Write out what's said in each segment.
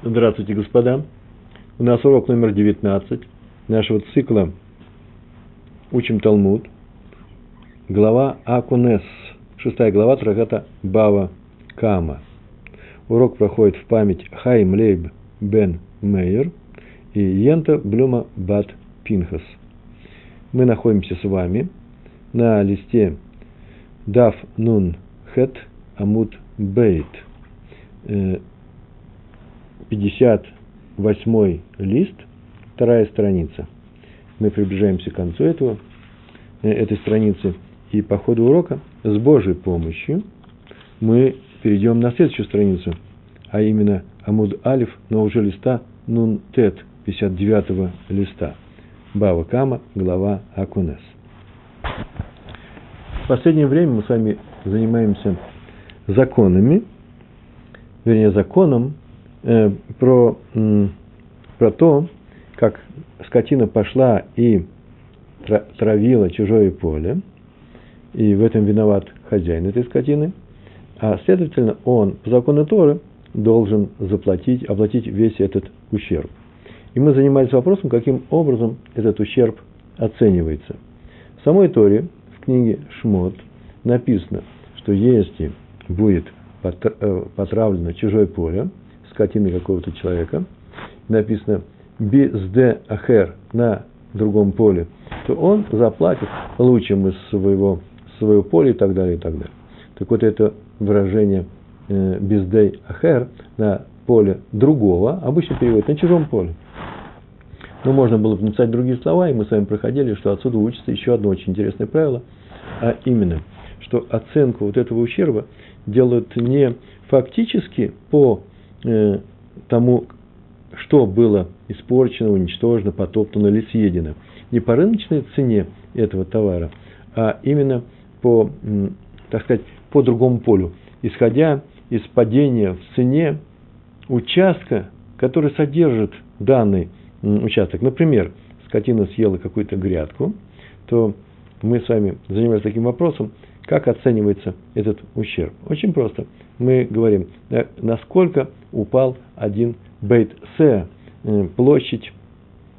Здравствуйте, господа. У нас урок номер 19 нашего цикла «Учим Талмуд». Глава Акунес, шестая глава Трагата Бава Кама. Урок проходит в память Хайм Лейб Бен Мейер и Йента Блюма Бат Пинхас. Мы находимся с вами на листе Дав Нун Хет Амут Бейт э, 58 лист, вторая страница. Мы приближаемся к концу этого, э, этой страницы. И по ходу урока с Божьей помощью мы перейдем на следующую страницу, а именно Амуд Алиф, но уже листа Нун Тет, 59 листа. Бава Кама, глава Акунес. В последнее время мы с вами занимаемся законами, вернее, законом, э, про, э, про то, как скотина пошла и травила чужое поле, и в этом виноват хозяин этой скотины, а следовательно, он по закону Торы должен заплатить, оплатить весь этот ущерб. И мы занимались вопросом, каким образом этот ущерб оценивается. В самой Торе, в книге Шмот, написано, что если будет э, потравлено чужое поле, скотины какого-то человека, написано «безде ахер» на другом поле, то он заплатит лучшим из своего, своего поля и так далее, и так далее. Так вот, это выражение э, «бездей ахер» на поле другого, обычно переводит на чужом поле. Но можно было бы написать другие слова, и мы с вами проходили, что отсюда учится еще одно очень интересное правило, а именно, что оценку вот этого ущерба делают не фактически по Э, тому, что было испорчено, уничтожено, потоптано или съедено. Не по рыночной цене этого товара, а именно по, так сказать, по другому полю, исходя из падения в цене участка, который содержит данный участок. Например, скотина съела какую-то грядку, то мы с вами занимались таким вопросом, как оценивается этот ущерб. Очень просто. Мы говорим, насколько упал один бейт се, э, площадь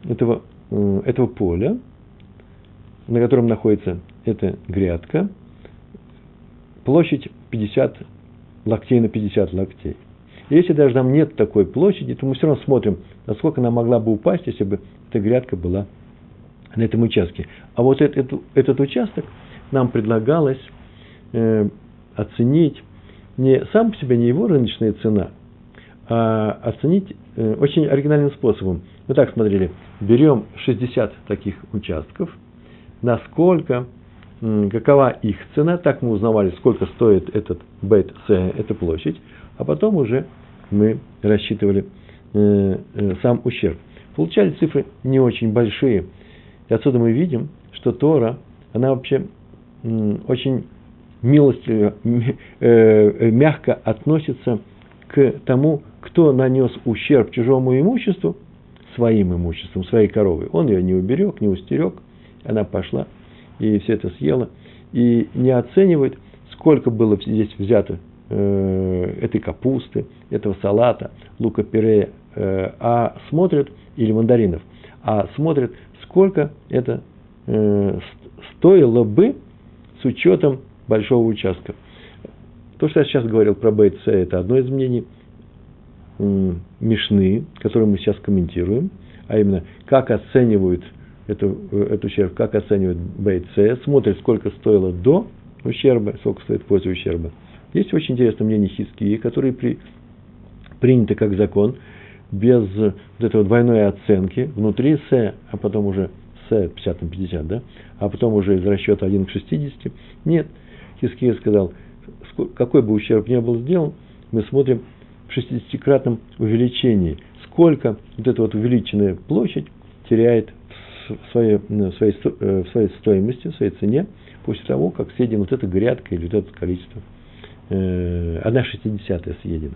этого, э, этого поля, на котором находится эта грядка, площадь 50 локтей на 50 локтей. Если даже там нет такой площади, то мы все равно смотрим, насколько она могла бы упасть, если бы эта грядка была на этом участке. А вот этот, этот участок нам предлагалось э, оценить не сам по себе, не его рыночная цена, а оценить э, очень оригинальным способом. Мы так смотрели, берем 60 таких участков, насколько, какова их цена, так мы узнавали, сколько стоит этот бет с, эта площадь, а потом уже мы рассчитывали э, э, сам ущерб. Получали цифры не очень большие. И отсюда мы видим, что Тора, она вообще очень милостиво, мягко относится к тому, кто нанес ущерб чужому имуществу, своим имуществом, своей коровой. Он ее не уберег, не устерег, она пошла и все это съела. И не оценивает, сколько было здесь взято э, этой капусты, этого салата, лука-пюре, э, а смотрят, или мандаринов, а смотрят, сколько это э, стоило бы с учетом большого участка. То, что я сейчас говорил про БЦ, это одно из мнений – Мишны, которые мы сейчас комментируем, а именно, как оценивают эту, эту ущерб, как оценивают БЦ, смотрят, сколько стоило до ущерба, сколько стоит после ущерба. Есть очень интересное мнение хискии, которые при, приняты как закон, без вот этой двойной оценки, внутри С, а потом уже С 50 на 50, да, а потом уже из расчета 1 к 60. Нет, Хиския сказал, какой бы ущерб ни был сделан, мы смотрим в 60-кратном увеличении. Сколько вот эта вот увеличенная площадь теряет в своей, в своей, э, в своей стоимости, в своей цене, после того, как съедена вот эта грядка или вот это количество. Э, одна шестидесятая съедена.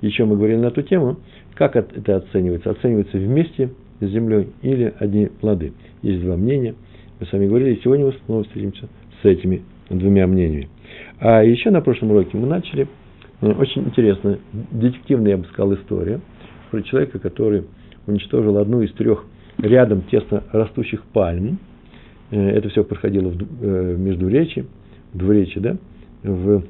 Еще мы говорили на эту тему, как это оценивается. Оценивается вместе с землей или одни плоды. Есть два мнения. Мы с вами говорили, и сегодня мы снова встретимся с этими двумя мнениями. А еще на прошлом уроке мы начали Очень интересная, детективная, я бы сказал, история про человека, который уничтожил одну из трех рядом тесно растущих пальм. Э, это все проходило в э, Междуречи, в Двуречи, да, в,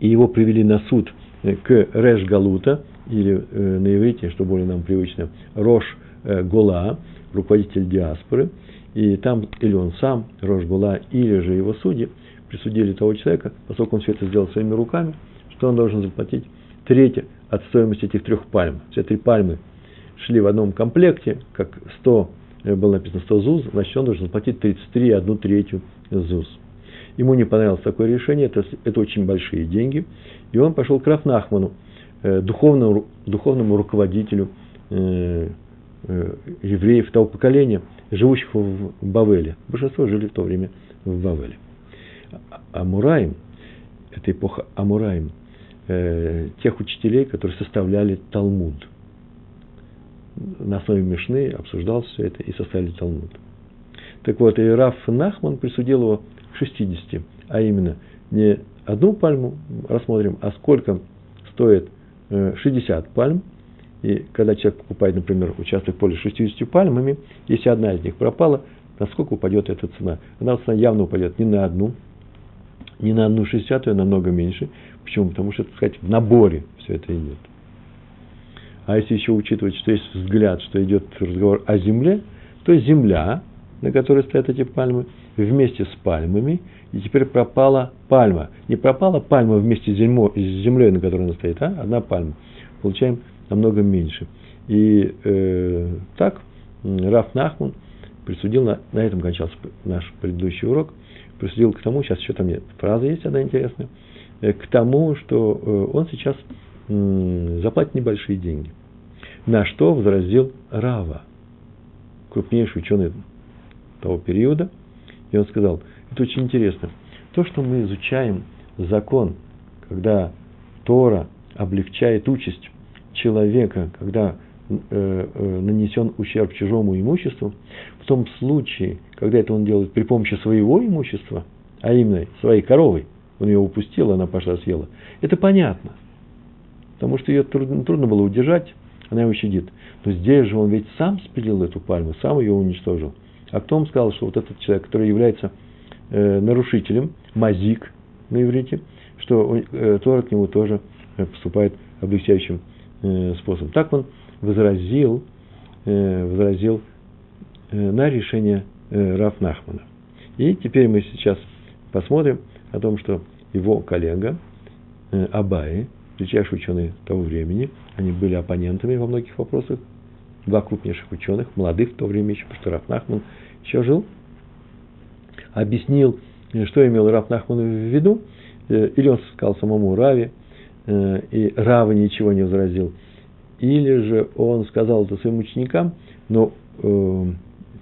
и его привели на суд э, к Реш Галута, или на иврите, что более нам привычно, Рош Гола, руководитель диаспоры, и там или он сам, Рош Гола, или же его судьи присудили того человека, поскольку он все это сделал своими руками, что он должен заплатить треть от стоимости этих трех пальм. Все три пальмы шли в одном комплекте, как 100, э, было написано 100 ЗУЗ, значит, он должен заплатить 33, одну третью ЗУЗ. Ему не понравилось такое решение, это, это очень большие деньги, и он пошел к Рафнахману, э, духовному, духовному руководителю э, евреев того поколения, живущих в Бавеле. Большинство жили в то время в Бавеле. Амураим, это эпоха Амураим, э, тех учителей, которые составляли Талмуд – на основе Мишны обсуждал все это и составили Талмуд. Так вот, и Раф Нахман присудил его к 60, а именно не одну пальму рассмотрим, а сколько стоит 60 э, пальм. И когда человек покупает, например, участок в поле с 60 пальмами, если одна из них пропала, насколько упадет эта цена? Она цена явно упадет не на одну, не на одну шестьдесятую, а намного меньше. Почему? Потому что, так сказать, в наборе все это идет. А если еще учитывать, что есть взгляд, что идет разговор о земле, то земля, на которой стоят эти пальмы, вместе с пальмами, и теперь пропала пальма. Не пропала пальма вместе с землей, на которой она стоит, а одна пальма. Получаем намного меньше. И э, так Раф Нахман присудил, на, на этом кончался наш предыдущий урок, присудил к тому, сейчас еще там нет, фраза есть одна интересная, э, к тому, что э, он сейчас заплатит небольшие деньги. На что возразил Рава, крупнейший ученый того периода. И он сказал, это очень интересно. То, что мы изучаем закон, когда Тора облегчает участь человека, когда э, э, нанесен ущерб чужому имуществу, в том случае, когда это он делает при помощи своего имущества, а именно своей коровы, он ее упустил, она пошла съела, это понятно. Потому что ее трудно, трудно было удержать, она его щадит. Но здесь же он ведь сам спилил эту пальму, сам ее уничтожил. А кто вам сказал, что вот этот человек, который является э, нарушителем, мазик на иврите, что э, Тора к нему тоже э, поступает облегчающим э, способом. Так он возразил, э, возразил э, на решение э. И теперь мы сейчас посмотрим о том, что его коллега э, Абаи, величайшие ученые того времени, они были оппонентами во многих вопросах, два крупнейших ученых, молодых в то время еще, потому что Раф Нахман еще жил, объяснил, что имел Раф Нахман в виду, или он сказал самому Раве, и Рава ничего не возразил, или же он сказал это своим ученикам, но э,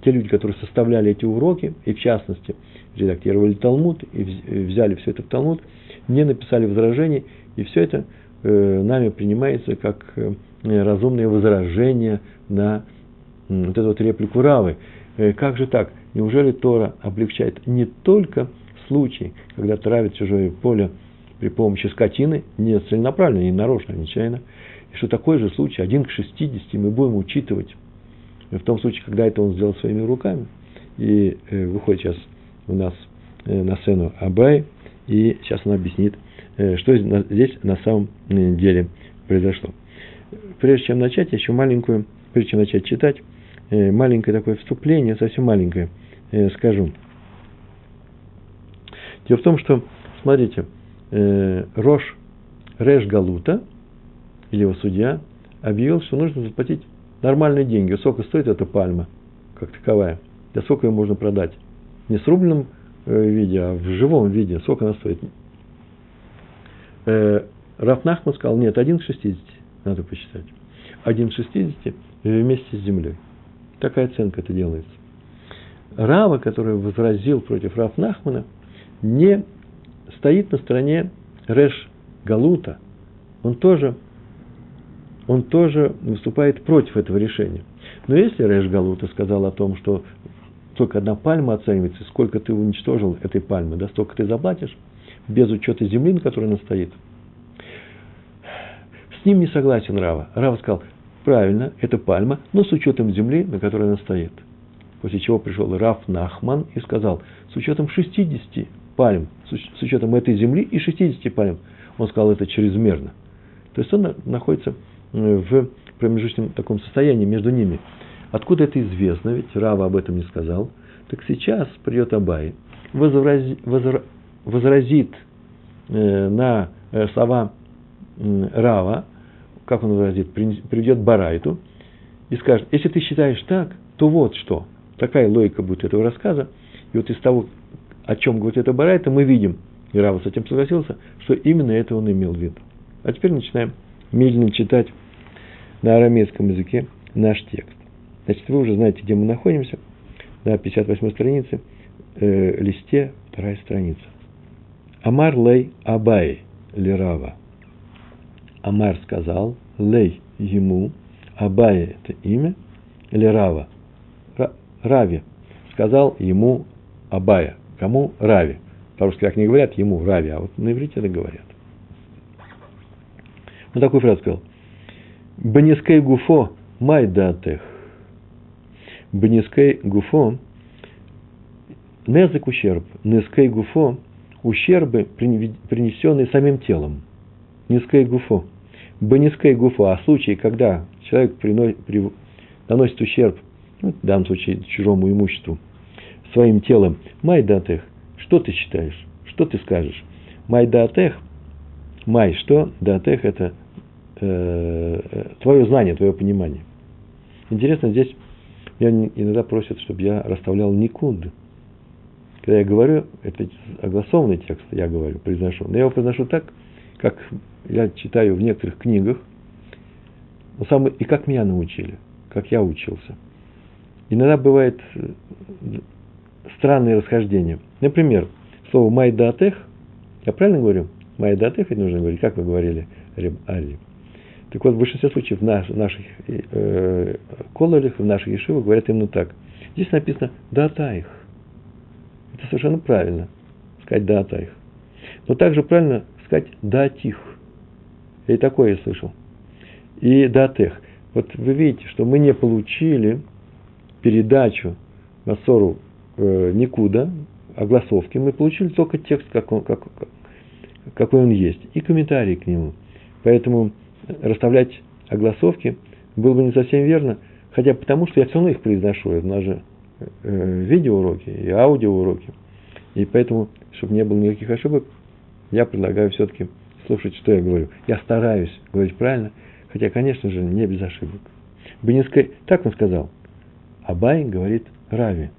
те люди, которые составляли эти уроки, и в частности редактировали Талмуд, и взяли все это в Талмуд, не написали возражений, и все это Э, нами принимается как э, разумное возражение на вот эту вот реплику Равы. Э, как же так? Неужели Тора облегчает не только случай, когда травит чужое поле при помощи скотины, не целенаправленно, не нарочно, не нечаянно, и что такой же случай, один к 60, мы будем учитывать в том случае, когда это он сделал своими руками. И выходит сейчас у нас на сцену Абай, и сейчас он объяснит, Э, что здесь на самом э, деле произошло. Прежде чем начать, еще маленькую, прежде чем начать читать, э, маленькое такое вступление, совсем маленькое, скажу. Дело в том, что, смотрите, Рош Реш Галута, или его судья, объявил, что нужно заплатить нормальные деньги. Сколько стоит эта пальма, как таковая? Да сколько ее можно продать? Не с рубленом виде, а в живом виде. Сколько она стоит? э, Раф Нахман сказал, нет, один к 60, надо посчитать. Один к 60 вместе с землей. Такая оценка это делается. Рава, который возразил против Раф Нахмана, не стоит на стороне Реш Галута. Он тоже, он тоже выступает против этого решения. Но если Реш Галута сказал о том, что только одна пальма оценивается, сколько ты уничтожил этой пальмы, да, столько ты заплатишь, без учета земли, на которой она стоит. С ним не согласен Рава. Рава сказал, правильно, это пальма, но с учетом земли, на которой она стоит. После чего пришел Раф Нахман и сказал, с учетом 60 пальм, с учетом этой земли и 60 пальм. Он сказал, это чрезмерно. То есть он находится э, в промежуточном таком состоянии между ними. Откуда это известно? Ведь Рава об этом не сказал. Так сейчас придет Абай, возрази, возра, возразит э, на э, слова Рава, как он возразит, придет Барайту и скажет, если ты считаешь так, то вот что. Такая логика будет этого рассказа. И вот из того, о чем говорит это Барайта, мы видим, и Рава с этим согласился, что именно это он имел в виду. А теперь начинаем медленно читать на арамейском языке наш текст. Значит, вы уже знаете, где мы находимся. На 58 странице, э, листе, вторая страница. Амар лей Абай лирава. Амар сказал, лей ему, Абая это имя, лирава. Рави сказал ему Абая. Кому? Рави. По-русски так не говорят, ему Рави, а вот на иврите это говорят. Он такую фразу сказал. Банискей гуфо майдатех. Банискей гуфо незак ущерб. Нескей гуфо ущербы, принесенные самим телом. Низкое гуфо. Банискей гуфо. А случай, когда человек приносит, при, наносит ущерб, ну, в данном случае чужому имуществу, своим телом, майдатех, что ты считаешь? Что ты скажешь? Майдатех, май, что? Датех – это э, твое знание, твое понимание. Интересно, здесь меня иногда просят, чтобы я расставлял никуд. Когда я говорю, это огласованный текст, я говорю, произношу. Но я его произношу так, как я читаю в некоторых книгах, но сам, и как меня научили, как я учился. Иногда бывает э, странные расхождения. Например, слово «майдатех», я правильно говорю? «Майдатех» это нужно говорить, как вы говорили, Реб Али. Так вот, в большинстве случаев в наш, наших э, кололях, в наших ешивах говорят именно так. Здесь написано «датаих». Это совершенно правильно, сказать «датаих». Но также правильно сказать «датих». Я и такое я слышал. И «датех». Вот вы видите, что мы не получили передачу на ссору э, никуда, огласовки, мы получили только текст, как он, как, какой он есть, и комментарии к нему. Поэтому расставлять огласовки было бы не совсем верно, хотя потому, что я все равно их произношу, это у нас же э, видеоуроки и аудиоуроки. И поэтому, чтобы не было никаких ошибок, я предлагаю все-таки слушать, что я говорю. Я стараюсь говорить правильно, хотя, конечно же, не без ошибок. Бенискай, так он сказал. Абай говорит Рави.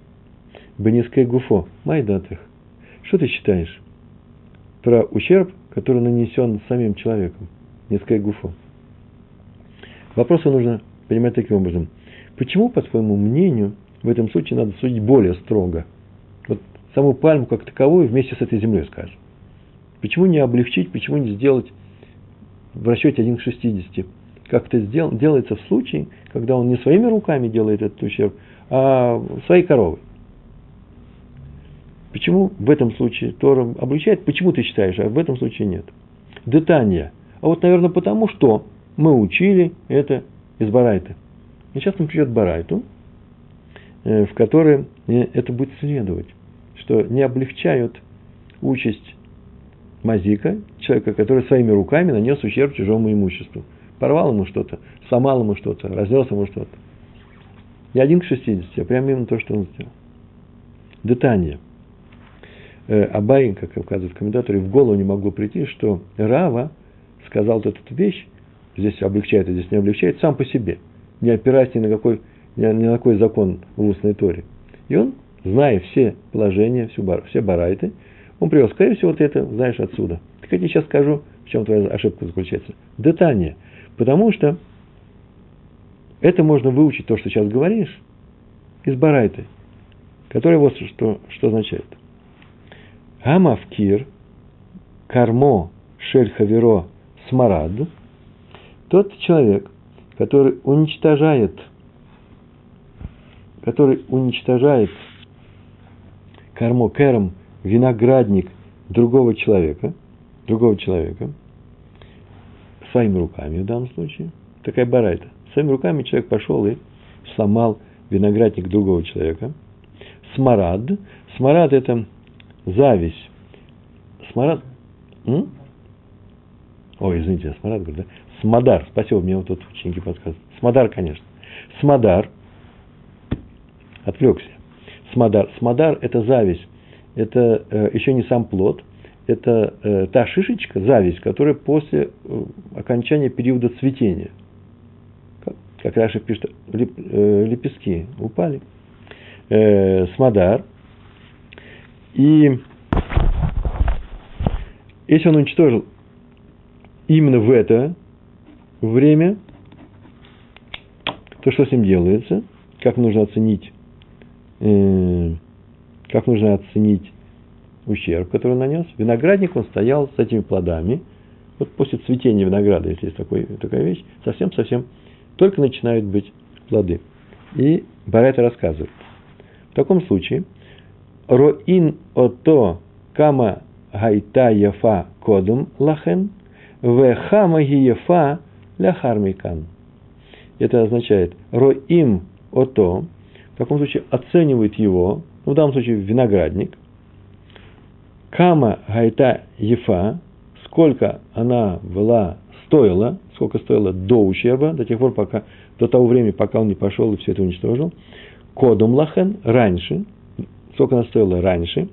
Бенискай Гуфо, Майдатых. Что ты считаешь про ущерб, который нанесен самим человеком? Нескай Гуфо. Вопросы нужно понимать таким образом. Почему, по твоему мнению, в этом случае надо судить более строго? Вот саму пальму как таковую вместе с этой землей, скажем. Почему не облегчить, почему не сделать в расчете 1 к 60? Как это делается в случае, когда он не своими руками делает этот ущерб, а своей коровой. Почему в этом случае Тора облегчает? Почему ты считаешь, а в этом случае нет? Детания. А вот, наверное, потому что мы учили это из Барайта. И сейчас нам придет Барайту, э, в которой э, это будет следовать, что не облегчают участь Мазика, человека, который своими руками нанес ущерб чужому имуществу. Порвал ему что-то, сломал ему что-то, разнес ему что-то. Не один к 60, а прямо именно то, что он сделал. Детание. Э, Абай, как указывают комментаторы, в голову не могло прийти, что Рава сказал вот эту вещь, здесь облегчает, а здесь не облегчает, сам по себе, не опираясь ни на какой, ни на какой закон в устной торе. И он, зная все положения, всю, все барайты, он привел, скорее всего, ты это знаешь отсюда. Так я тебе сейчас скажу, в чем твоя ошибка заключается. Детание. Потому что это можно выучить, то, что сейчас говоришь, из барайты, который вот что, что означает. Амавкир, кармо, шель хаверо, смарад, тот человек, который уничтожает, который уничтожает кармо, кером, виноградник другого человека, другого человека, своими руками в данном случае, такая барайта, Своими руками человек пошел и сломал виноградник другого человека. Смарад. Смарад – это зависть. Смарад... М? Ой, извините, я смарад говорю, да? Смодар. Спасибо, мне вот тут ученики подсказывают. Смодар, конечно. Смодар. Отвлекся. Смодар. Смодар – это зависть. Это э, еще не сам плод. Это э, та шишечка, зависть, которая после э, окончания периода цветения. Как, как Раша пишет, леп, э, лепестки упали. Э, смодар. И если он уничтожил именно в это время, то что с ним делается, как нужно оценить, э, как нужно оценить ущерб, который он нанес. Виноградник, он стоял с этими плодами. Вот после цветения винограда, если есть такой, такая вещь, совсем-совсем только начинают быть плоды. И Барайта рассказывает. В таком случае, роин ото кама гайта яфа кодум лахен, вехама гиефа ляхармикан. Это означает роим ото, в каком случае оценивает его, ну, в данном случае виноградник, кама гайта ефа, сколько она была, стоила, сколько стоила до ущерба, до тех пор, пока, до того времени, пока он не пошел и все это уничтожил, кодум лахен, раньше, сколько она стоила раньше,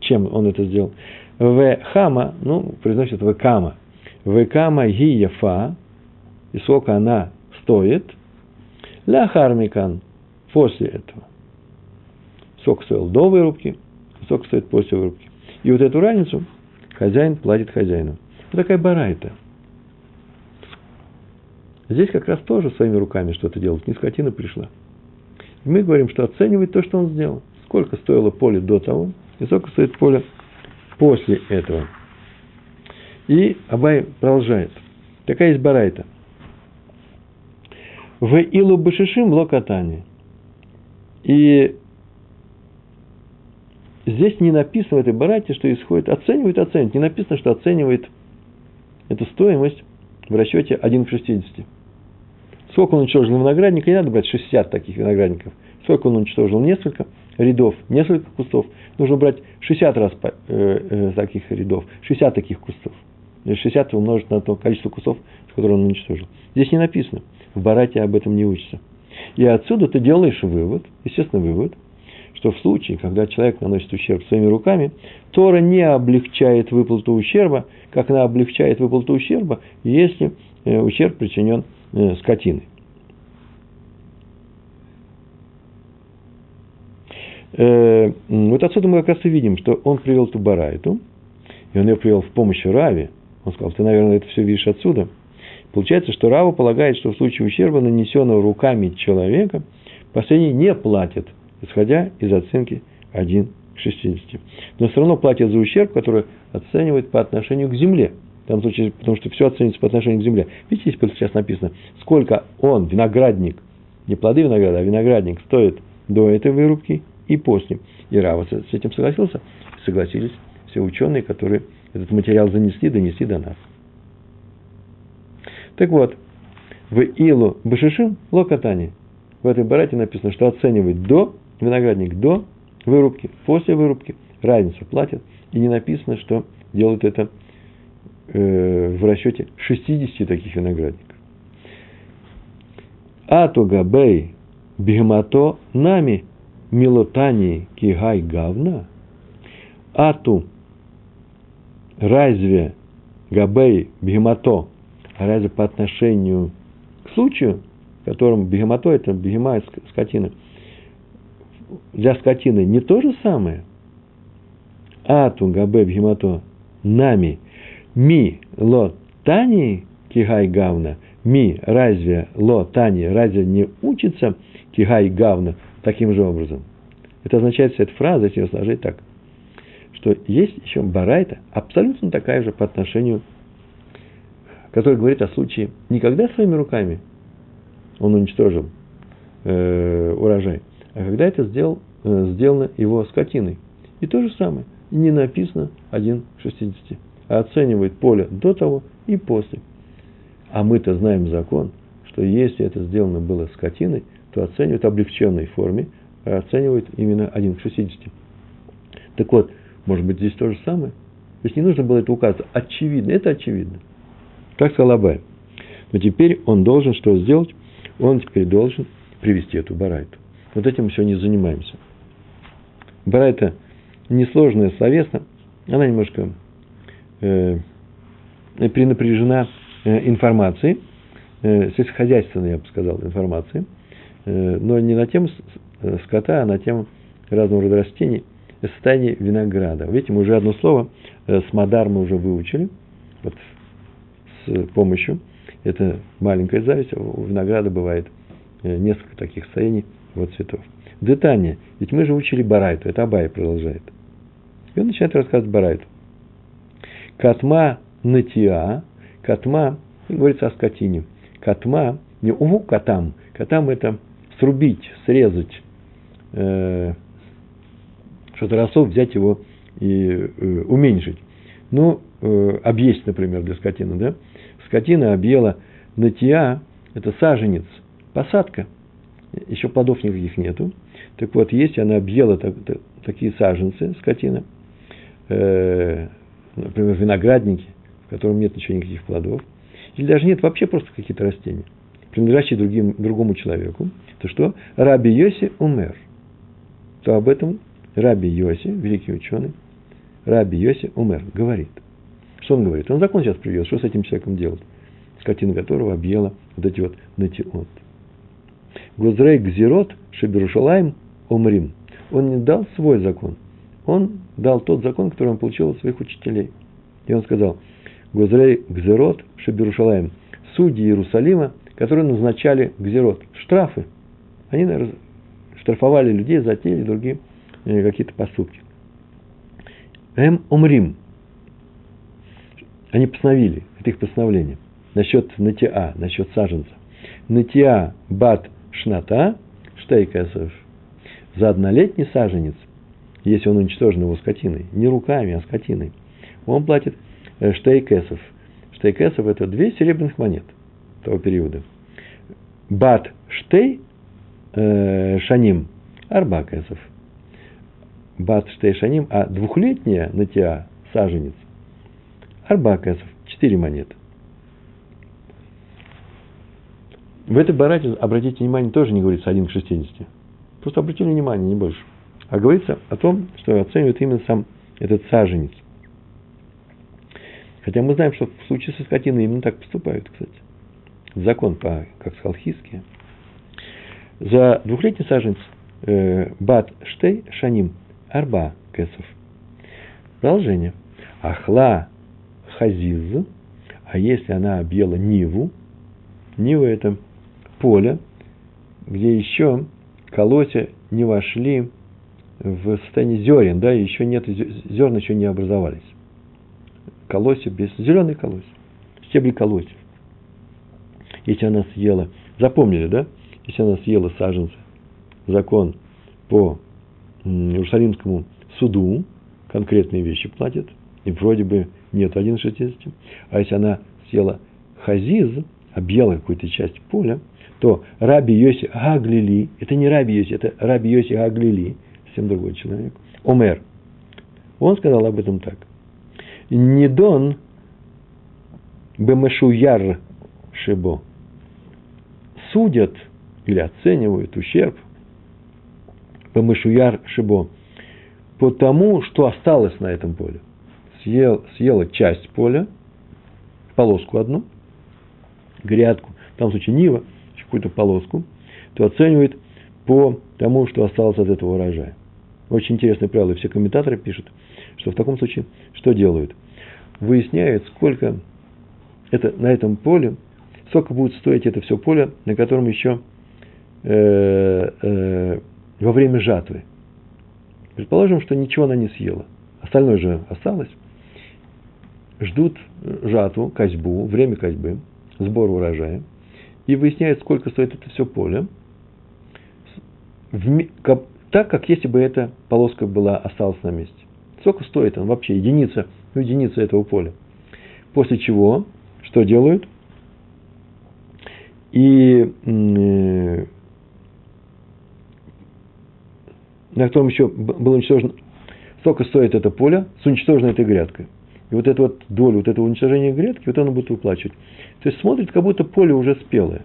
чем он это сделал, в хама, ну, произносит в кама, Векама гияфа, и сколько она стоит, ля хармикан, после этого. Сколько стоил до вырубки, сколько стоит после вырубки. И вот эту разницу хозяин платит хозяину. Вот такая барайта. Здесь как раз тоже своими руками что-то делать. Не скотина пришла. И мы говорим, что оценивает то, что он сделал. Сколько стоило поле до того, и сколько стоит поле после этого. И Абай продолжает. Такая есть барайта. В илу башишим локатани. И здесь не написано в этой барайте, что исходит, оценивает, оценивает. Не написано, что оценивает эту стоимость в расчете 1 к 60. Сколько он уничтожил виноградника, не надо брать 60 таких виноградников. Сколько он уничтожил? Несколько рядов, несколько кустов. Нужно брать 60 раз э, э, таких рядов, 60 таких кустов. 60 умножить на то количество кустов, которые он уничтожил. Здесь не написано. В Барате об этом не учится. И отсюда ты делаешь вывод, естественно, вывод, что в случае, когда человек наносит ущерб своими руками, Тора не облегчает выплату ущерба, как она облегчает выплату ущерба, если э, ущерб причинен скотиной. Э, вот отсюда мы как раз и видим, что он привел ту барайту, и он ее привел в помощь Раве, он сказал, ты, наверное, это все видишь отсюда. Получается, что Рава полагает, что в случае ущерба, нанесенного руками человека, последний не платит, исходя из оценки 1 к 60. Но все равно платит за ущерб, который оценивает по отношению к земле. В данном случае, потому что все оценивается по отношению к земле. Видите, здесь сейчас написано, сколько он, виноградник, не плоды винограда, а виноградник стоит до этой вырубки и после. И Рава с этим согласился. Согласились все ученые, которые этот материал занесли, донесли до нас. Так вот, в Илу Башишим Локатани в этой барате написано, что оценивает до, виноградник до вырубки, после вырубки, разницу платят, и не написано, что делают это э, в расчете 60 таких виноградников. Ату габей бигмато нами милотани кигай гавна. Ату разве Габей Бегемато, разве по отношению к случаю, в котором Бегемато – это бегема скотина, для скотины не то же самое? Ату Габе Бегемато нами ми ло тани кигай гавна ми разве ло тани разве не учится кигай гавна таким же образом? Это означает, вся эта фраза, если ее сложить так, что есть еще барайта, абсолютно такая же по отношению, которая говорит о случае никогда своими руками он уничтожил э, урожай, а когда это сделал, э, сделано его скотиной. И то же самое. Не написано 1 к 60, а оценивает поле до того и после. А мы-то знаем закон, что если это сделано было скотиной, то оценивают в облегченной форме, а оценивают именно 1 к 60. Так вот, может быть, здесь то же самое? То есть не нужно было это указывать. Очевидно, это очевидно. Как сказал Абай. Но теперь он должен что сделать? Он теперь должен привести эту барайту. Вот этим мы сегодня занимаемся. Барайта несложная словесно, она немножко э, принапряжена э, информацией, э, сельскохозяйственной, я бы сказал, информацией, э, но не на тему э, скота, а на тему разного рода растений, состояние винограда. Видите, мы уже одно слово э, с мадар мы уже выучили, вот с помощью, это маленькая зависть, у винограда бывает э, несколько таких состояний, вот цветов. Детание, ведь мы же учили Барайту, это Абай продолжает. И он начинает рассказывать Барайту. Катма натиа, катма, говорится о скотине. Катма, не уву катам, катам это срубить, срезать, э, что-то росов, взять его и э, уменьшить. Ну, э, объесть, например, для скотины, да? Скотина объела натиа, это саженец, посадка, еще плодов никаких нету. Так вот, если она объела так, так, такие саженцы, скотина, э, например, виноградники, в котором нет ничего, никаких плодов, или даже нет вообще просто какие-то растения, принадлежащие другим, другому человеку, то что? Раби Йоси умер. То об этом Раби Йоси, великий ученый, Раби Йоси умер, говорит. Что он говорит? Он закон сейчас привез, что с этим человеком делать? Скотина которого объела вот эти вот натиот. Гозрей Гзирот Шеберушалаем Омрим. Он не дал свой закон. Он дал тот закон, который он получил от своих учителей. И он сказал, Гозрей Гзирот Шеберушалаем. Судьи Иерусалима, которые назначали Гзирот. Штрафы. Они, наверное, штрафовали людей за те или другие э, какие-то поступки. Эм Омрим. Они постановили, это их постановление. Насчет натиа, насчет саженца. Натиа бат шната, штейкесов, за однолетний саженец, если он уничтожен его скотиной, не руками, а скотиной, он платит э, штейкесов. Штейкесов – это две серебряных монет того периода. Бат штей э, шаним – арба кесов. Бат штей шаним, а двухлетняя натиа саженец – арба кесов – четыре монеты. В этой барате, обратите внимание, тоже не говорится 1 к 60. Просто обратили внимание, не больше. А говорится о том, что оценивает именно сам этот саженец. Хотя мы знаем, что в случае со скотиной именно так поступают, кстати. Закон, по, как сказал Хиски. За двухлетний саженец э, бат штей шаним арба кесов. Продолжение. Ахла хазиз, а если она объела ниву, нива это поле, где еще колосья не вошли в состояние зерен, да, еще нет, зерна еще не образовались. Колосья без, зеленые колосья, стебли колосьев. Если она съела, запомнили, да, если она съела саженцы, закон по Иерусалимскому суду, конкретные вещи платит, и вроде бы нет 1,60. А если она съела хазиз, объела какую-то часть поля, то Раби Йоси Гаглили, это не Раби Йоси, это Раби Йоси Гаглили, совсем другой человек, Омер, он сказал об этом так. Недон Бемешуяр Шибо. Судят или оценивают ущерб Бемешуяр Шибо потому, что осталось на этом поле. Съел, съела часть поля, полоску одну, грядку, в том случае Нива – какую-то полоску, то оценивает по тому, что осталось от этого урожая. Очень интересное правило, все комментаторы пишут, что в таком случае что делают? Выясняют, сколько это, на этом поле, сколько будет стоить это все поле, на котором еще э, э, во время жатвы. Предположим, что ничего она не съела. Остальное же осталось. Ждут жатву, козьбу, время козьбы, сбор урожая – и выясняет, сколько стоит это все поле, так, как если бы эта полоска была, осталась на месте. Сколько стоит он вообще, единица, ну, единица этого поля. После чего, что делают? И э, на котором еще было уничтожено, столько стоит это поле с уничтоженной этой грядкой. И вот эту вот долю, вот этого уничтожения грядки, вот он будет выплачивать. То есть смотрит, как будто поле уже спелое.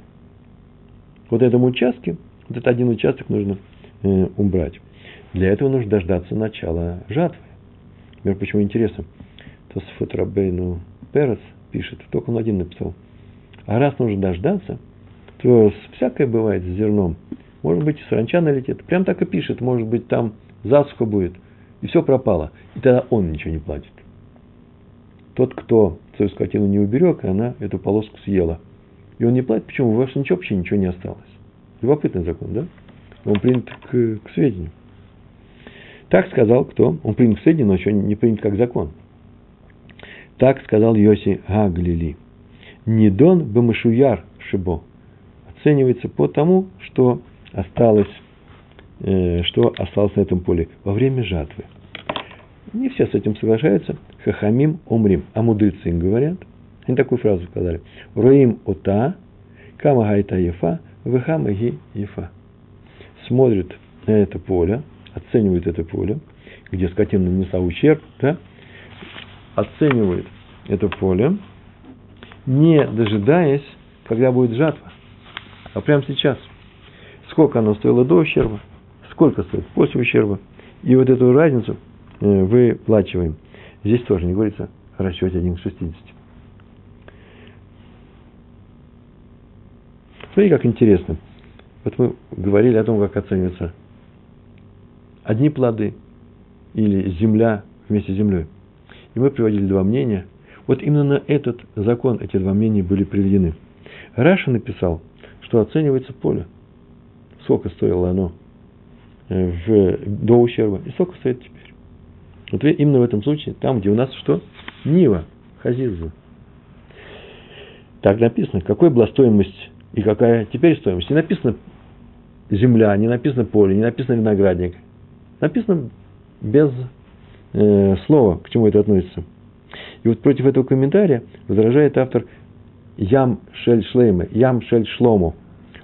Вот этому участке, вот этот один участок нужно э, убрать. Для этого нужно дождаться начала жатвы. Например, почему интересно, Тосфот Рабейну Перес пишет, только он один написал. А раз нужно дождаться, то всякое бывает с зерном. Может быть, саранча налетит. Прям так и пишет. Может быть, там засуха будет. И все пропало. И тогда он ничего не платит. Тот, кто свою скотину не уберег, она эту полоску съела. И он не платит. Почему? У вас ничего, вообще ничего не осталось. Любопытный закон, да? Он принят к, к сведению. Так сказал кто? Он принят к сведению, но еще не принят как закон. Так сказал Йоси Гаглили. Нидон бамашуяр шибо. Оценивается по тому, что осталось, э, что осталось на этом поле во время жатвы. Не все с этим соглашаются. Хахамим умрим. А мудрецы им говорят. Они такую фразу сказали. Руим ота, кама гайта ефа, вехама ги ефа. Смотрят на это поле, оценивают это поле, где скотина нанесла ущерб, да, оценивает это поле, не дожидаясь, когда будет жатва, а прямо сейчас. Сколько оно стоило до ущерба, сколько стоит после ущерба. И вот эту разницу э, выплачиваем. Здесь тоже не говорится о расчете 1 к 60. Смотри, как интересно. Вот мы говорили о том, как оцениваются одни плоды или земля вместе с землей. И мы приводили два мнения. Вот именно на этот закон эти два мнения были приведены. Раша написал, что оценивается поле. Сколько стоило оно э, в, до ущерба и сколько стоит теперь. Вот именно в этом случае, там, где у нас что? Нива, хазиза. Так написано, какой была стоимость и какая теперь стоимость. Не написано земля, не написано поле, не написано виноградник. Написано без э, слова, к чему это относится. И вот против этого комментария возражает автор Ям Шель Шлейме, Ям Шель Шлому.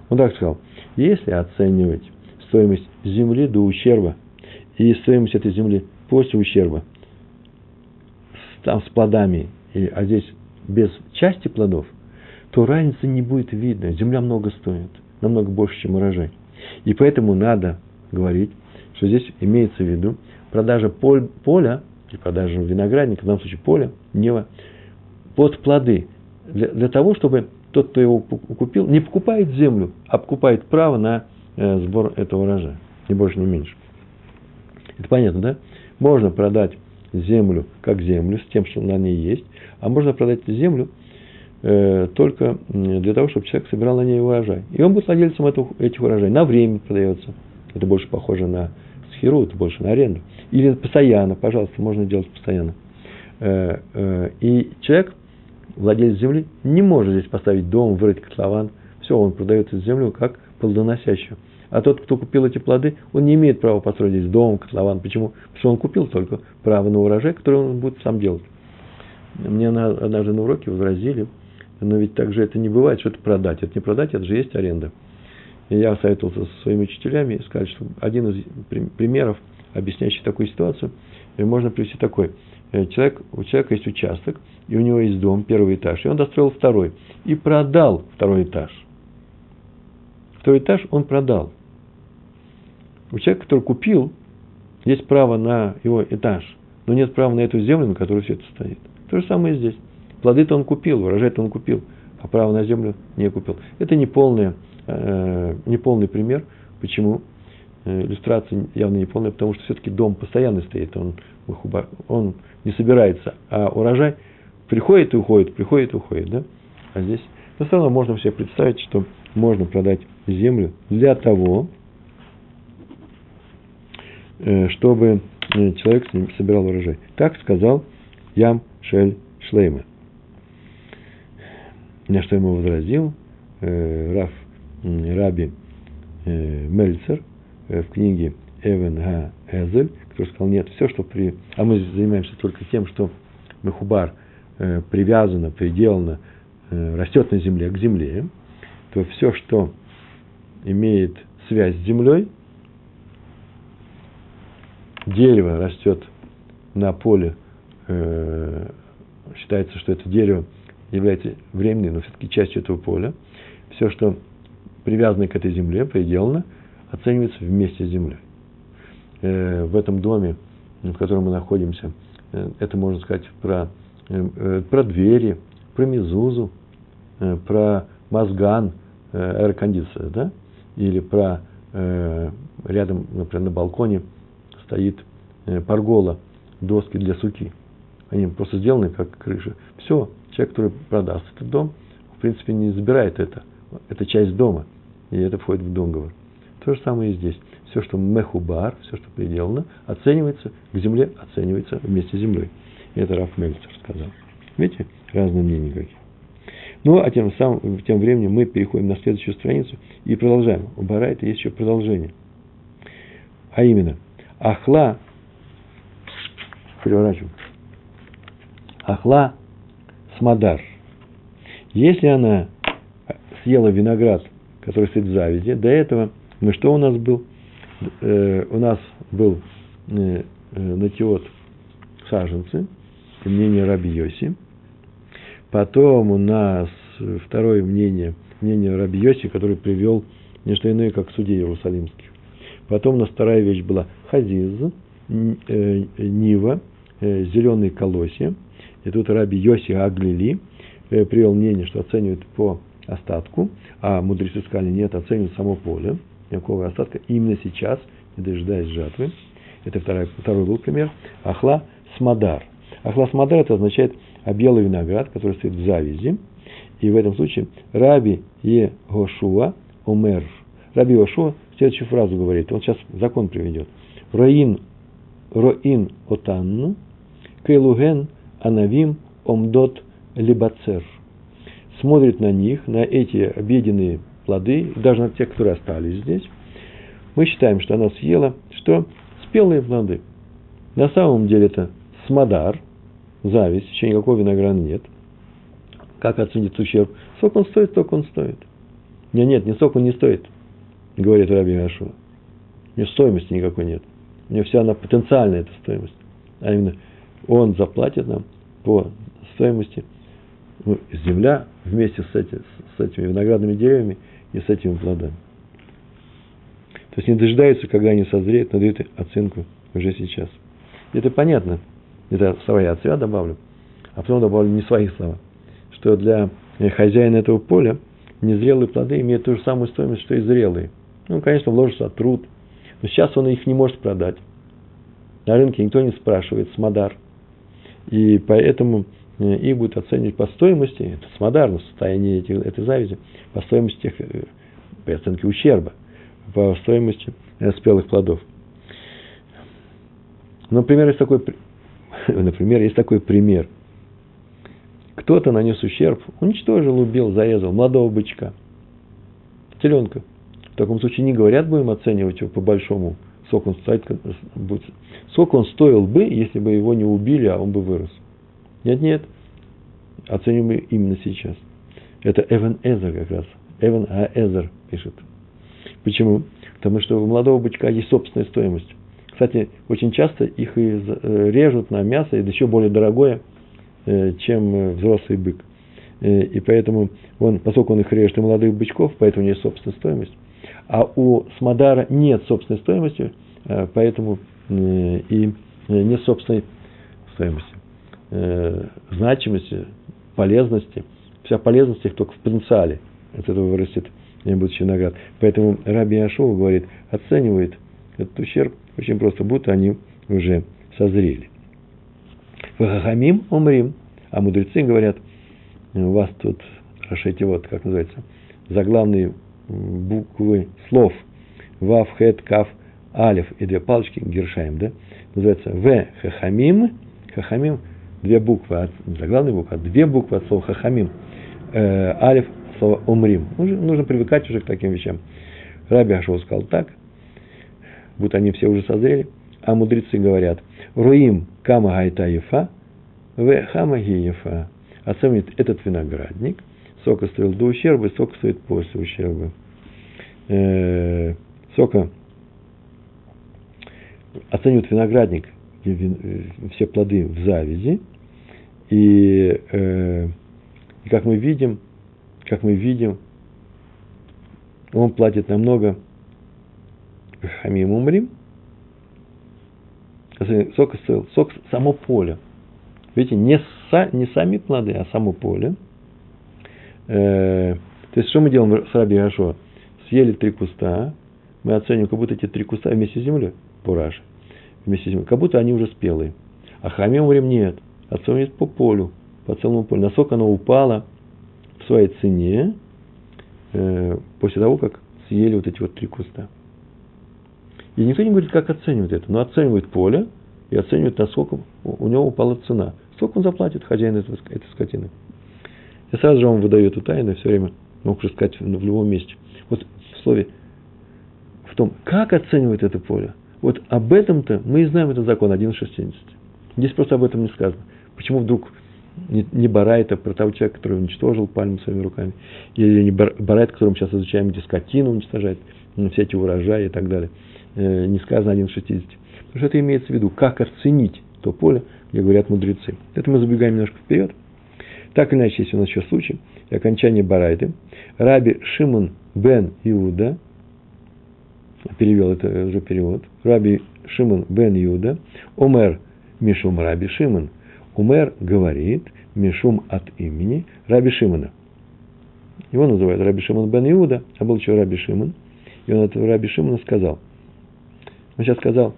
Он так сказал, если оценивать стоимость земли до ущерба и стоимость этой земли после ущерба, там с плодами, а здесь без части плодов, то разницы не будет видно. Земля много стоит, намного больше, чем урожай. И поэтому надо говорить, что здесь имеется в виду продажа поля, и продажа виноградника, в данном случае поля, нева, под плоды. Для, для того, чтобы тот, кто его купил, не покупает землю, а покупает право на э, сбор этого урожая. Ни больше, ни меньше. Это понятно, да? Можно продать землю как землю, с тем, что на ней есть, а можно продать землю э, только для того, чтобы человек собирал на ней урожай. И он будет владельцем этого, этих урожаев. На время продается. Это больше похоже на схеру, это больше на аренду. Или постоянно, пожалуйста, можно делать постоянно. Э, э, и человек, владелец земли, не может здесь поставить дом, вырыть котлован. Все, он продает эту землю как плодоносящую. А тот, кто купил эти плоды, он не имеет права построить здесь дом, котлован. Почему? Потому что он купил только право на урожай, который он будет сам делать. Мне однажды на уроке возразили, но ведь так же это не бывает, что это продать. Это не продать, это же есть аренда. И я советовался со своими учителями и сказали, что один из примеров, объясняющий такую ситуацию, можно привести такой. Э, человек, у человека есть участок, и у него есть дом, первый этаж, и он достроил второй, и продал второй этаж. Второй этаж он продал. У человека, который купил, есть право на его этаж, но нет права на эту землю, на которой все это стоит. То же самое и здесь. Плоды-то он купил, урожай-то он купил, а право на землю не купил. Это не, полное, э, не полный пример. Почему? Э, иллюстрация явно не полная, потому что все-таки дом постоянно стоит, он, он не собирается, а урожай приходит и уходит, приходит и уходит. Да? А здесь, но все можно себе представить, что можно продать землю для того, Э, чтобы э, человек собирал урожай. Так сказал Ям Шель Шлейма. На что ему возразил э, Раф Раби Мельцер в книге Эвен Га Эзель, который сказал, нет, все, что при... А мы занимаемся только тем, что Мехубар привязано, приделано, растет на земле, к земле, то все, что имеет связь с землей, дерево растет на поле, э, считается, что это дерево является временной, но все-таки частью этого поля. Все, что привязано к этой земле, приделано, оценивается вместе с землей. Э, в этом доме, в котором мы находимся, э, это можно сказать про, э, про двери, про мезузу, про мозган, аэрокондиционер, да? или про рядом, например, на балконе стоит паргола, доски для суки. Они просто сделаны как крыша. Все, человек, который продаст этот дом, в принципе, не забирает это. Это часть дома, и это входит в договор. То же самое и здесь. Все, что мехубар, все, что приделано, оценивается к земле, оценивается вместе с землей. И это Раф Мельцер сказал. Видите, разные мнения какие. Ну, а тем самым, тем временем мы переходим на следующую страницу и продолжаем. У Барайта есть еще продолжение. А именно, Ахла, переворачиваем, Ахла Смадар. Если она съела виноград, который стоит в завязи, до этого мы что у нас был? Э, у нас был э, э, натиот саженцы, мнение Раби Йоси. Потом у нас второе мнение, мнение Раби Йоси, который привел не что иное, как судей иерусалимских. Потом у нас вторая вещь была хазиз, э, нива, э, зеленые колосья. И тут Раби Йоси Аглили э, привел мнение, что оценивают по остатку, а мудрецы сказали, нет, оценивают само поле, никакого остатка, именно сейчас, не дожидаясь жатвы. Это второй, второй был пример. Ахла смадар. Ахла смадар это означает белый виноград, который стоит в завязи. И в этом случае Раби Е Гошуа Омер. Раби Гошуа следующую фразу говорит, он сейчас закон приведет. Роин, роин отанну, кейлуген анавим омдот либацер. Смотрит на них, на эти обеденные плоды, даже на тех, которые остались здесь. Мы считаем, что она съела, что спелые плоды. На самом деле это смодар, зависть, еще никакого винограда нет. Как оценить ущерб? Сок он стоит, столько он стоит. Нет, нет, не сок он не стоит говорит Раби Гашуа. У него стоимости никакой нет. У него вся она потенциальная эта стоимость. А именно, он заплатит нам по стоимости ну, земля вместе с, эти, с этими виноградными деревьями и с этими плодами. То есть не дожидаются, когда они созреют, но дают оценку уже сейчас. Это понятно. Это свои от себя добавлю. А потом добавлю не свои слова. Что для хозяина этого поля незрелые плоды имеют ту же самую стоимость, что и зрелые. Ну, конечно, вложится труд. Но сейчас он их не может продать. На рынке никто не спрашивает смодар. И поэтому их будут оценивать по стоимости, это смодар, но состояние этих, этой завязи, по стоимости тех, э, по оценке ущерба, по стоимости э, спелых плодов. Например, есть такой, например, есть такой пример. Кто-то нанес ущерб, уничтожил, убил, зарезал молодого бычка, теленка – в таком случае не говорят, будем оценивать его по-большому. Сколько он, стоит, сколько он стоил бы, если бы его не убили, а он бы вырос. Нет, нет. Оцениваем именно сейчас. Это Эван Эзер как раз. Эван А. Эзер пишет. Почему? Потому что у молодого бычка есть собственная стоимость. Кстати, очень часто их и э, режут на мясо, и еще более дорогое, э, чем э, взрослый бык. И поэтому он, поскольку он их режет и молодых бычков, поэтому у него есть собственная стоимость а у Смодара нет собственной стоимости, поэтому и нет собственной стоимости, э, значимости, полезности. Вся полезность их только в потенциале. От этого вырастет будущий виноград. Поэтому Раби Ашова говорит, оценивает этот ущерб очень просто, будто они уже созрели. Вахахамим умрим. А мудрецы говорят, у вас тут, Рашете, вот как называется, заглавный буквы слов Вав, Хет, Кав, Алиф и две палочки, Гершаем, да, называется В, Хахамим, Хахамим, две буквы, от, заглавная буква, а две буквы от слова Хахамим, э, Алиф, слово Умрим. Нужно, нужно привыкать уже к таким вещам. Раби Ашоу сказал так, будто они все уже созрели, а мудрецы говорят, Руим Кама Гайта Ефа, В Хама Ефа, оценивает этот виноградник, сока стоил до ущерба, и сока стоит после ущерба. Э, сока оценивают виноградник, все плоды в завязи, и, э, и как мы видим, как мы видим, он платит намного хамим умрим, сок сок само поле. Видите, не, са, не сами плоды, а само поле. Э, то есть, что мы делаем с Раби Гашо? Съели три куста, мы оцениваем, как будто эти три куста вместе с землей, пураж, вместе с землей, как будто они уже спелые. А хамим умрим нет оценивает по полю, по целому полю. Насколько оно упало в своей цене э, после того, как съели вот эти вот три куста. И никто не говорит, как оценивает это, но оценивает поле и оценивает, насколько у него упала цена. Сколько он заплатит хозяин этой, этой скотины. Я сразу же вам выдаю эту тайну, все время мог уже сказать в любом месте. Вот в слове, в том, как оценивает это поле. Вот об этом-то мы и знаем этот закон 1.60. Здесь просто об этом не сказано. Почему вдруг не, не Барайта, про того человека, который уничтожил пальму своими руками, или не Барайт, которым сейчас изучаем, где скотину уничтожает, ну, все эти урожаи и так далее, э, не сказано 1,60. Потому что это имеется в виду, как оценить то поле, где говорят мудрецы. Это мы забегаем немножко вперед. Так или иначе, есть у нас еще случай, и окончание Барайты. Раби Шимон бен Иуда, перевел это уже перевод, Раби Шимон бен Иуда, Омер Мишум Раби Шимон, Умер говорит Мишум от имени Раби Шимона. Его называют Раби Шимон бен Иуда, а был еще Раби Шимон. И он от Раби Шимона сказал. Он сейчас сказал,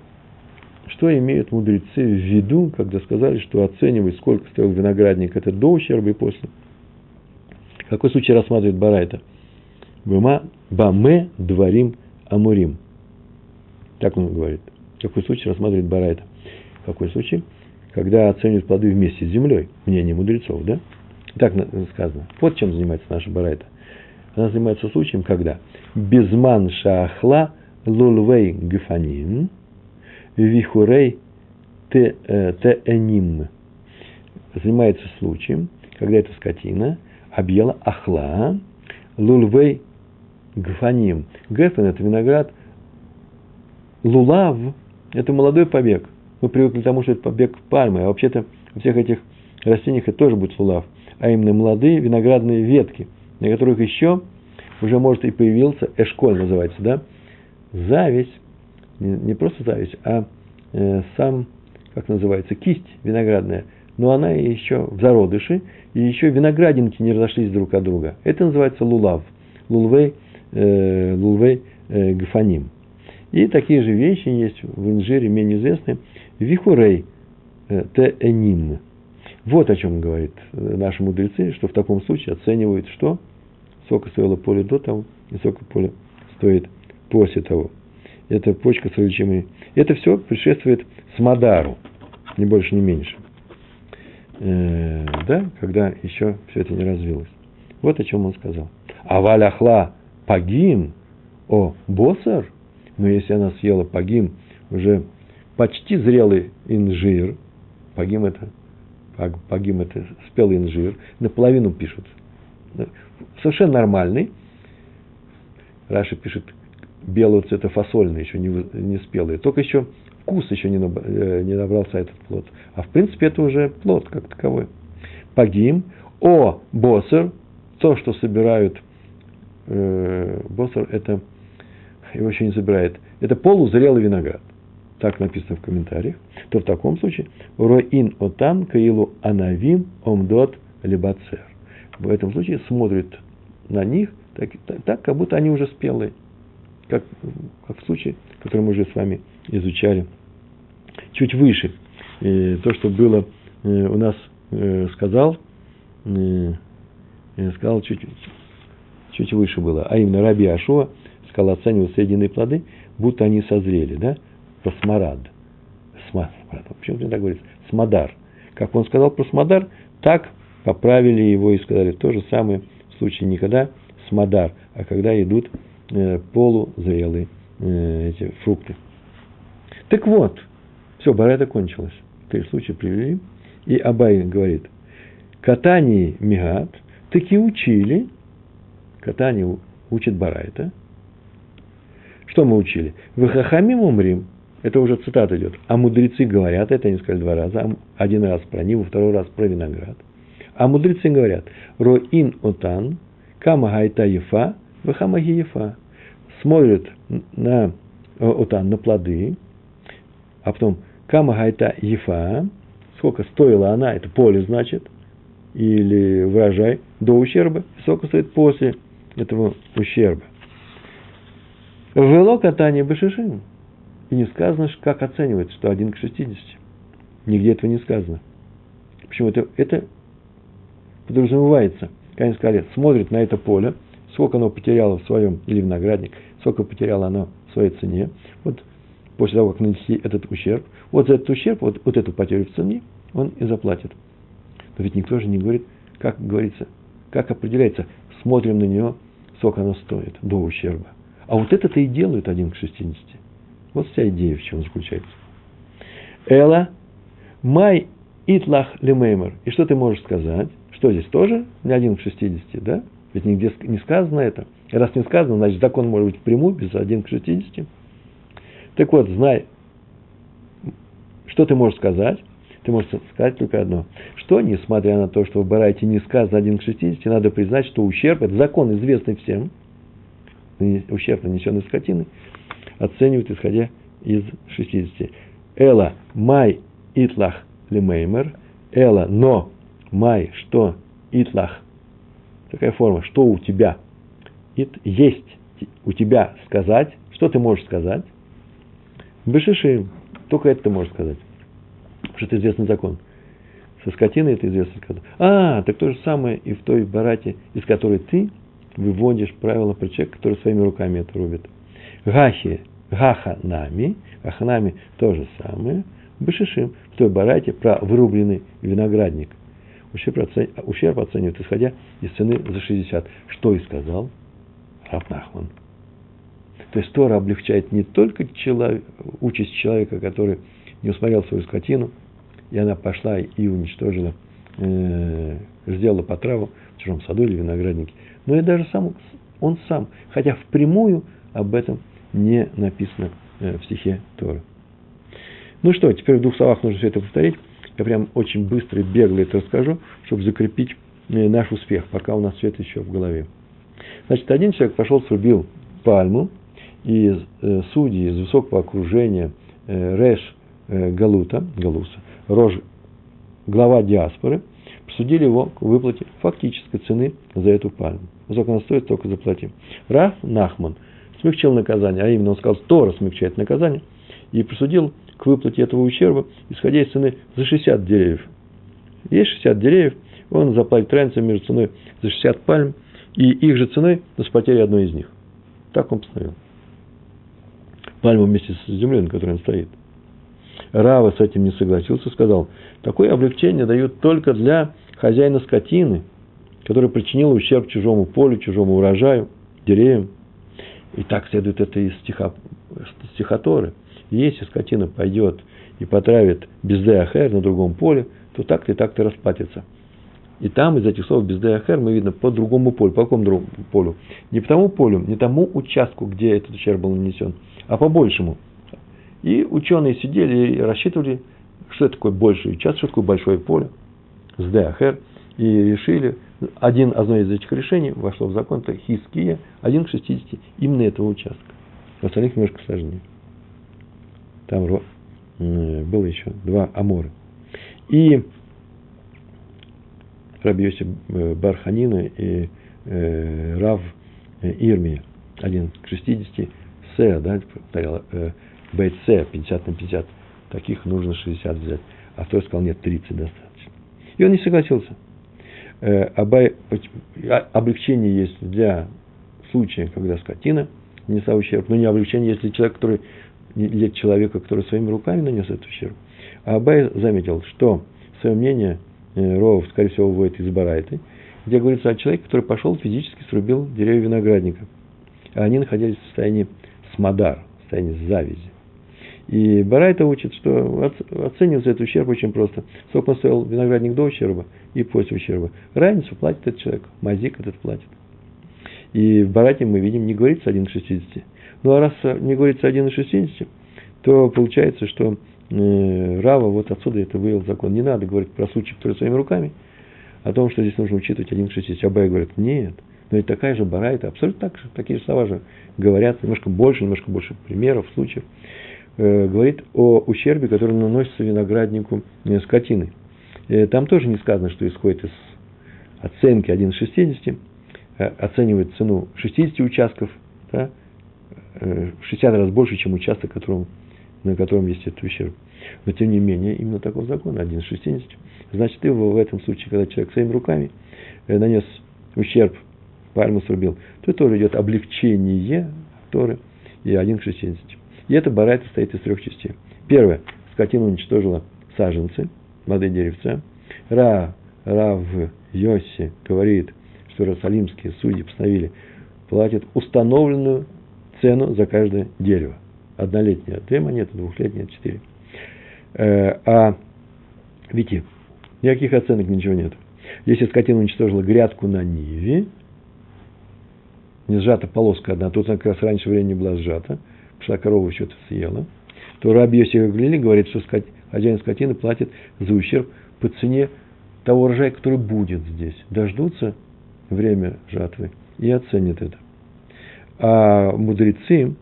что имеют мудрецы в виду, когда сказали, что оценивать, сколько стоил виноградник, это до ущерба и после. Какой случай рассматривает Барайта? Бама, баме дворим амурим. Так он говорит. Какой случай рассматривает Барайта? Какой случай? когда оценивают плоды вместе с землей, мнение мудрецов, да? Так сказано. Вот чем занимается наша барайта. Она занимается случаем, когда безман шахла лулвей гефанин вихурей э, теэним. Занимается случаем, когда эта скотина объела ахла лулвей гефаним. Гефен – это виноград, лулав – это молодой побег – мы привыкли к тому, что это побег пальмы, а вообще-то у всех этих растениях это тоже будет лулав, а именно молодые виноградные ветки, на которых еще уже может и появился, эшколь называется, да, зависть, не, не просто зависть, а э, сам, как называется, кисть виноградная, но она еще в зародыше, и еще виноградинки не разошлись друг от друга. Это называется лулав, лулвей, э, лулвей э, гафаним. И такие же вещи есть в инжире, менее известные, Вихурей э, теэним. Вот о чем говорит наши мудрецы, что в таком случае оценивают, что сока стоило поле до того, и сока поле стоит после того. Это почка с различимыми. Это все предшествует Смадару, не больше, не меньше. Э, да, когда еще все это не развилось. Вот о чем он сказал. А валяхла пагим о босар, но если она съела пагим уже почти зрелый инжир, погим это, погим это спелый инжир, наполовину пишут. Совершенно нормальный. Раша пишет белого цвета фасольный, еще не, не спелый. Только еще вкус еще не, э, не набрался этот плод. А в принципе это уже плод как таковой. Погим, о босер, то, что собирают, э, босер это, его еще не собирает, это полузрелый виноград так написано в комментариях, то в таком случае роин отам каилу анавим омдот либацер. В этом случае смотрит на них так, так, так, как будто они уже спелые. Как, как в случае, который мы уже с вами изучали чуть выше. И то, что было э, у нас э, сказал, э, сказал чуть, чуть выше было, а именно Раби Ашуа сказал оценивать соединенные плоды, будто они созрели, да? про смарад. Смарад. Почему мне так говорится? Смадар. Как он сказал про смадар, так поправили его и сказали то же самое в случае никогда смадар, а когда идут э, полузрелые э, эти фрукты. Так вот, все, барайта кончилась. Три случая привели. И Абай говорит, катание мигат, таки учили, катание учит Барайта. Что мы учили? В Хахамим умрим, это уже цитата идет. А мудрецы говорят, это они сказали два раза, один раз про Ниву, второй раз про виноград. А мудрецы говорят, роин отан, кама гайта ефа, вахамаги ефа. Смотрят на отан, на плоды, а потом кама гайта ефа, сколько стоила она, это поле значит, или урожай до ущерба, сколько стоит после этого ущерба. Вело катание башишим. И не сказано, как оценивается, что 1 к 60. Нигде этого не сказано. Почему это, это подразумевается? Как они сказали, смотрит на это поле, сколько оно потеряло в своем, или виноградник, сколько потеряло оно в своей цене. Вот после того, как нанесли этот ущерб, вот за этот ущерб, вот, вот эту потерю в цене, он и заплатит. Но ведь никто же не говорит, как говорится, как определяется, смотрим на нее, сколько оно стоит до ущерба. А вот это-то и делают 1 к 60. Вот вся идея в чем заключается. Эла, май итлах лемеймер. И что ты можешь сказать? Что здесь тоже не один к 60, да? Ведь нигде не сказано это. И раз не сказано, значит закон может быть прямой, без 1 к 60. Так вот, знай, что ты можешь сказать? Ты можешь сказать только одно. Что, несмотря на то, что в Барайте не сказано 1 к 60, надо признать, что ущерб, это закон, известный всем, ущерб, нанесенный скотиной, оценивают, исходя из 60. Эла май итлах лемеймер. Эла, но май, что итлах. Такая форма, что у тебя. Ит, есть у тебя сказать. Что ты можешь сказать? Бешишим. Только это ты можешь сказать. Потому что это известный закон. Со скотиной это известный закон. А, так то же самое и в той барате, из которой ты выводишь правила про человека, который своими руками это рубит. Гахи Гаханами, Гаханами то же самое, Бешишим, в той барате про вырубленный виноградник. Ущерб, оцен... ущерб оценивают, исходя из цены за 60. Что и сказал Рабнахман. То есть Тора облегчает не только человек, участь человека, который не усмотрел свою скотину, и она пошла и уничтожила, э, сделала по траву в чужом саду или винограднике, но и даже сам, он сам, хотя впрямую об этом не написано э, в стихе Торы. Ну что, теперь в двух словах нужно все это повторить. Я прям очень быстро и бегло это расскажу, чтобы закрепить э, наш успех, пока у нас все это еще в голове. Значит, один человек пошел, срубил пальму, и э, судьи из высокого окружения Реш Галута, Галуса, Рож, глава диаспоры, присудили его к выплате фактической цены за эту пальму. Сколько она стоит, только заплатим. Раф Нахман – смягчил наказание, а именно он сказал, Тора смягчает наказание, и присудил к выплате этого ущерба, исходя из цены за 60 деревьев. Есть 60 деревьев, он заплатит разницу между ценой за 60 пальм и их же ценой, но с потерей одной из них. Так он постановил. Пальму вместе с землей, на которой он стоит. Рава с этим не согласился, сказал, такое облегчение дают только для хозяина скотины, который причинил ущерб чужому полю, чужому урожаю, деревьям. И так следует это из стиха, стихоторы. Если скотина пойдет и потравит бездеахер на другом поле, то так-то и так-то расплатится. И там из этих слов бездеахер мы видно по другому полю. По какому другому полю? Не по тому полю, не тому участку, где этот ущерб был нанесен, а по большему. И ученые сидели и рассчитывали, что такое больший участок, что такое большое поле. Сдеахер. И решили, один, одно из этих решений вошло в закон, это хиския, один к 60 именно этого участка. В остальных немножко сложнее. Там было еще два аморы. И Раби Йосиф э, Барханина и э, Рав э, Ирмия, один к 60, С, да, повторял, э, Бейт С, 50 на 50, таких нужно 60 взять. А второй сказал, нет, 30 достаточно. И он не согласился. Э, а, облегчение есть для случая, когда скотина нанесла ущерб, но не облегчение, если человек, который для человека, который своими руками нанес этот ущерб. А Абай заметил, что свое мнение э, Ров, скорее всего, выводит из Барайты, где говорится о человеке, который пошел физически срубил деревья виноградника. А они находились в состоянии смодар, в состоянии завязи. И Барайта учит, что оценивается этот ущерб очень просто. Сколько он стоил виноградник до ущерба и после ущерба. Разницу платит этот человек, мазик этот платит. И в Барате мы видим, не говорится 1,60. Ну а раз не говорится 1,60, то получается, что э, Рава вот отсюда это вывел закон. Не надо говорить про случай, который своими руками, о том, что здесь нужно учитывать 1,60. Абай говорит, нет, но это такая же бара, это абсолютно так же, такие же слова же говорят, немножко больше, немножко больше примеров, случаев. Э, говорит о ущербе, который наносится винограднику э, скотины. Э, там тоже не сказано, что исходит из оценки 1,60, э, оценивает цену 60 участков, да, э, 60 раз больше, чем участок, которым, на котором есть этот ущерб. Но тем не менее, именно такой закон, 1,60. Значит, и в этом случае, когда человек своими руками нанес ущерб пальму срубил, то тоже идет облегчение Торы и один к 60. И это барайта состоит из трех частей. Первое. Скотина уничтожила саженцы, молодые деревца. Ра, Рав Йоси говорит, что Иерусалимские судьи постановили, платят установленную цену за каждое дерево. Однолетнее две монеты, двухлетнее четыре. Э, а видите, никаких оценок, ничего нет. Если скотина уничтожила грядку на Ниве, не сжата полоска одна, тут она как раз раньше времени была сжата, пошла корова что-то съела, то Раби Йосиф Глили говорит, что хозяин скотины платит за ущерб по цене того урожая, который будет здесь. Дождутся время жатвы и оценят это. А мудрецы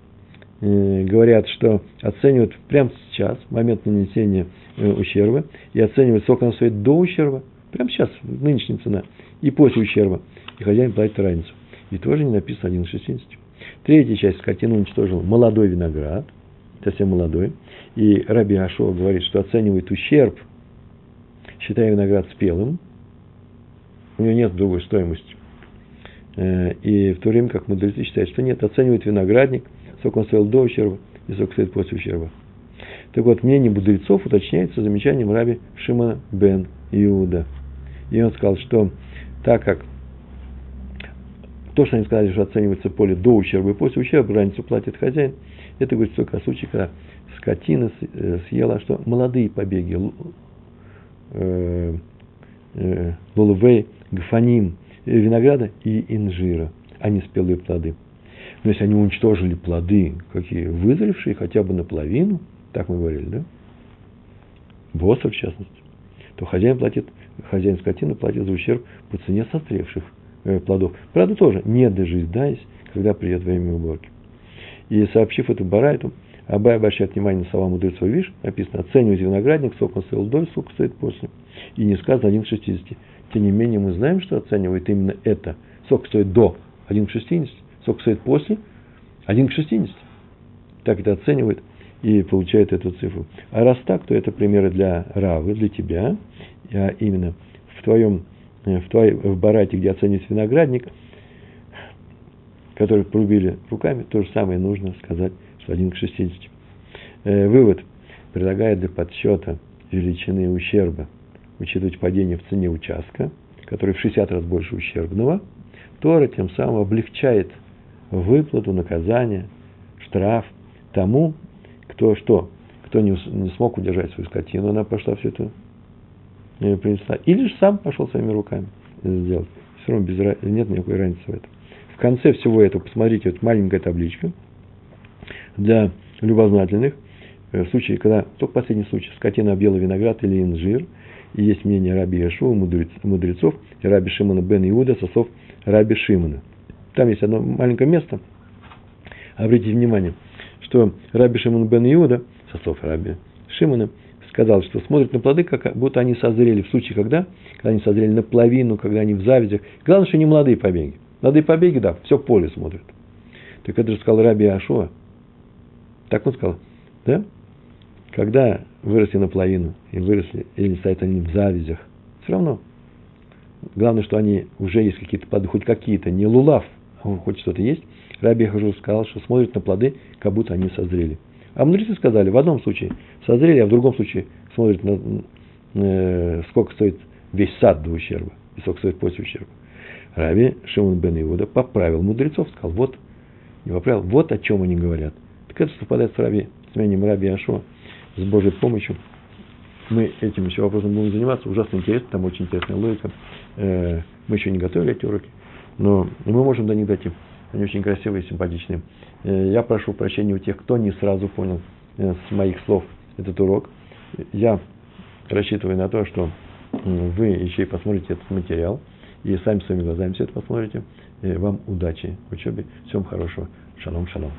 э, говорят, что оценивают прямо сейчас, момент нанесения э, ущерба, и оценивают, сколько он стоит до ущерба, прямо сейчас, нынешняя цена, и после ущерба. И хозяин платит разницу. И тоже не написано 1,60. Третья часть скотины уничтожил молодой виноград, совсем молодой. И Раби Ашова говорит, что оценивает ущерб, считая виноград спелым. У него нет другой стоимости. Э, и в то время как мудрецы считают, что нет, оценивает виноградник, сколько он стоил до ущерба и сколько стоит после ущерба. Так вот, мнение мудрецов уточняется замечанием раби Шимона бен Иуда. И он сказал, что так как то, что они сказали, что оценивается поле до ущерба и после ущерба, разницу платит хозяин, это говорит только о случае, когда скотина э, съела, что молодые побеги, э, э, лулувей, гафаним, винограда и инжира, а не спелые плоды. Но если они уничтожили плоды, какие вызревшие, хотя бы наполовину, так мы говорили, да? Боса, в частности, то хозяин платит, хозяин скотины платит за ущерб по цене созревших Э, плодов. Правда, тоже не дожидаясь, когда придет время уборки. И сообщив эту Барайту, Абай обращает внимание на слова мудрецов, видишь, написано, оценивать виноградник, сколько он стоил до, сколько стоит после. И не сказано 1 к 60. Тем не менее, мы знаем, что оценивает именно это. Сколько стоит до 1 к 60, сколько стоит после 1 к 60. Так это оценивает и получает эту цифру. А раз так, то это примеры для Равы, для тебя, а именно в твоем Э, в, твоей, в барате, где оценивается виноградник, который порубили руками, то же самое нужно сказать, что 1 к 60. Э, вывод предлагает для подсчета величины ущерба учитывать падение в цене участка, который в 60 раз больше ущербного, Тора тем самым облегчает выплату, наказание, штраф тому, кто что, кто не, не смог удержать свою скотину, она пошла все это принесла. Или же сам пошел своими руками сделать. Все равно без, нет никакой разницы в этом. В конце всего этого, посмотрите, вот маленькая табличка для любознательных. Э, в случае, когда, только последний случай, скотина объела виноград или инжир, и есть мнение Раби Яшуа, мудрецов, и Раби Шимона бен Иуда, сосов Раби Шимона. Там есть одно маленькое место. Обратите внимание, что Раби Шимон бен Иуда, сосов Раби Шимона, сказал, что смотрит на плоды, как будто они созрели в случае, когда, когда они созрели наполовину, когда они в завязях. Главное, что не молодые побеги. Молодые побеги, да, все поле смотрят. Так это же сказал Раби Ашуа. Так он сказал, да? Когда выросли наполовину и выросли, или стоят они в завязях, все равно. Главное, что они уже есть какие-то плоды, хоть какие-то, не лулав, а хоть что-то есть. Раби Хажу сказал, что смотрит на плоды, как будто они созрели. А мудрецы сказали, в одном случае созрели, а в другом случае смотрят на э, сколько стоит весь сад до ущерба и сколько стоит после ущерба. Раби Шимон бен Иуда поправил мудрецов, сказал, вот, не поправил, вот о чем они говорят. Так это совпадает с Раби, с наставлением Раби Ашо, с Божьей помощью, мы этим еще вопросом будем заниматься. Ужасно интересно, там очень интересная логика. Э, мы еще не готовили эти уроки, но мы можем до них дойти. Они очень красивые симпатичные. Э, я прошу прощения у тех, кто не сразу понял э, с моих слов этот урок. Я рассчитываю на то, что вы еще и посмотрите этот материал, и сами своими глазами все это посмотрите. Вам удачи в учебе. Всем хорошего. Шалом, шалом.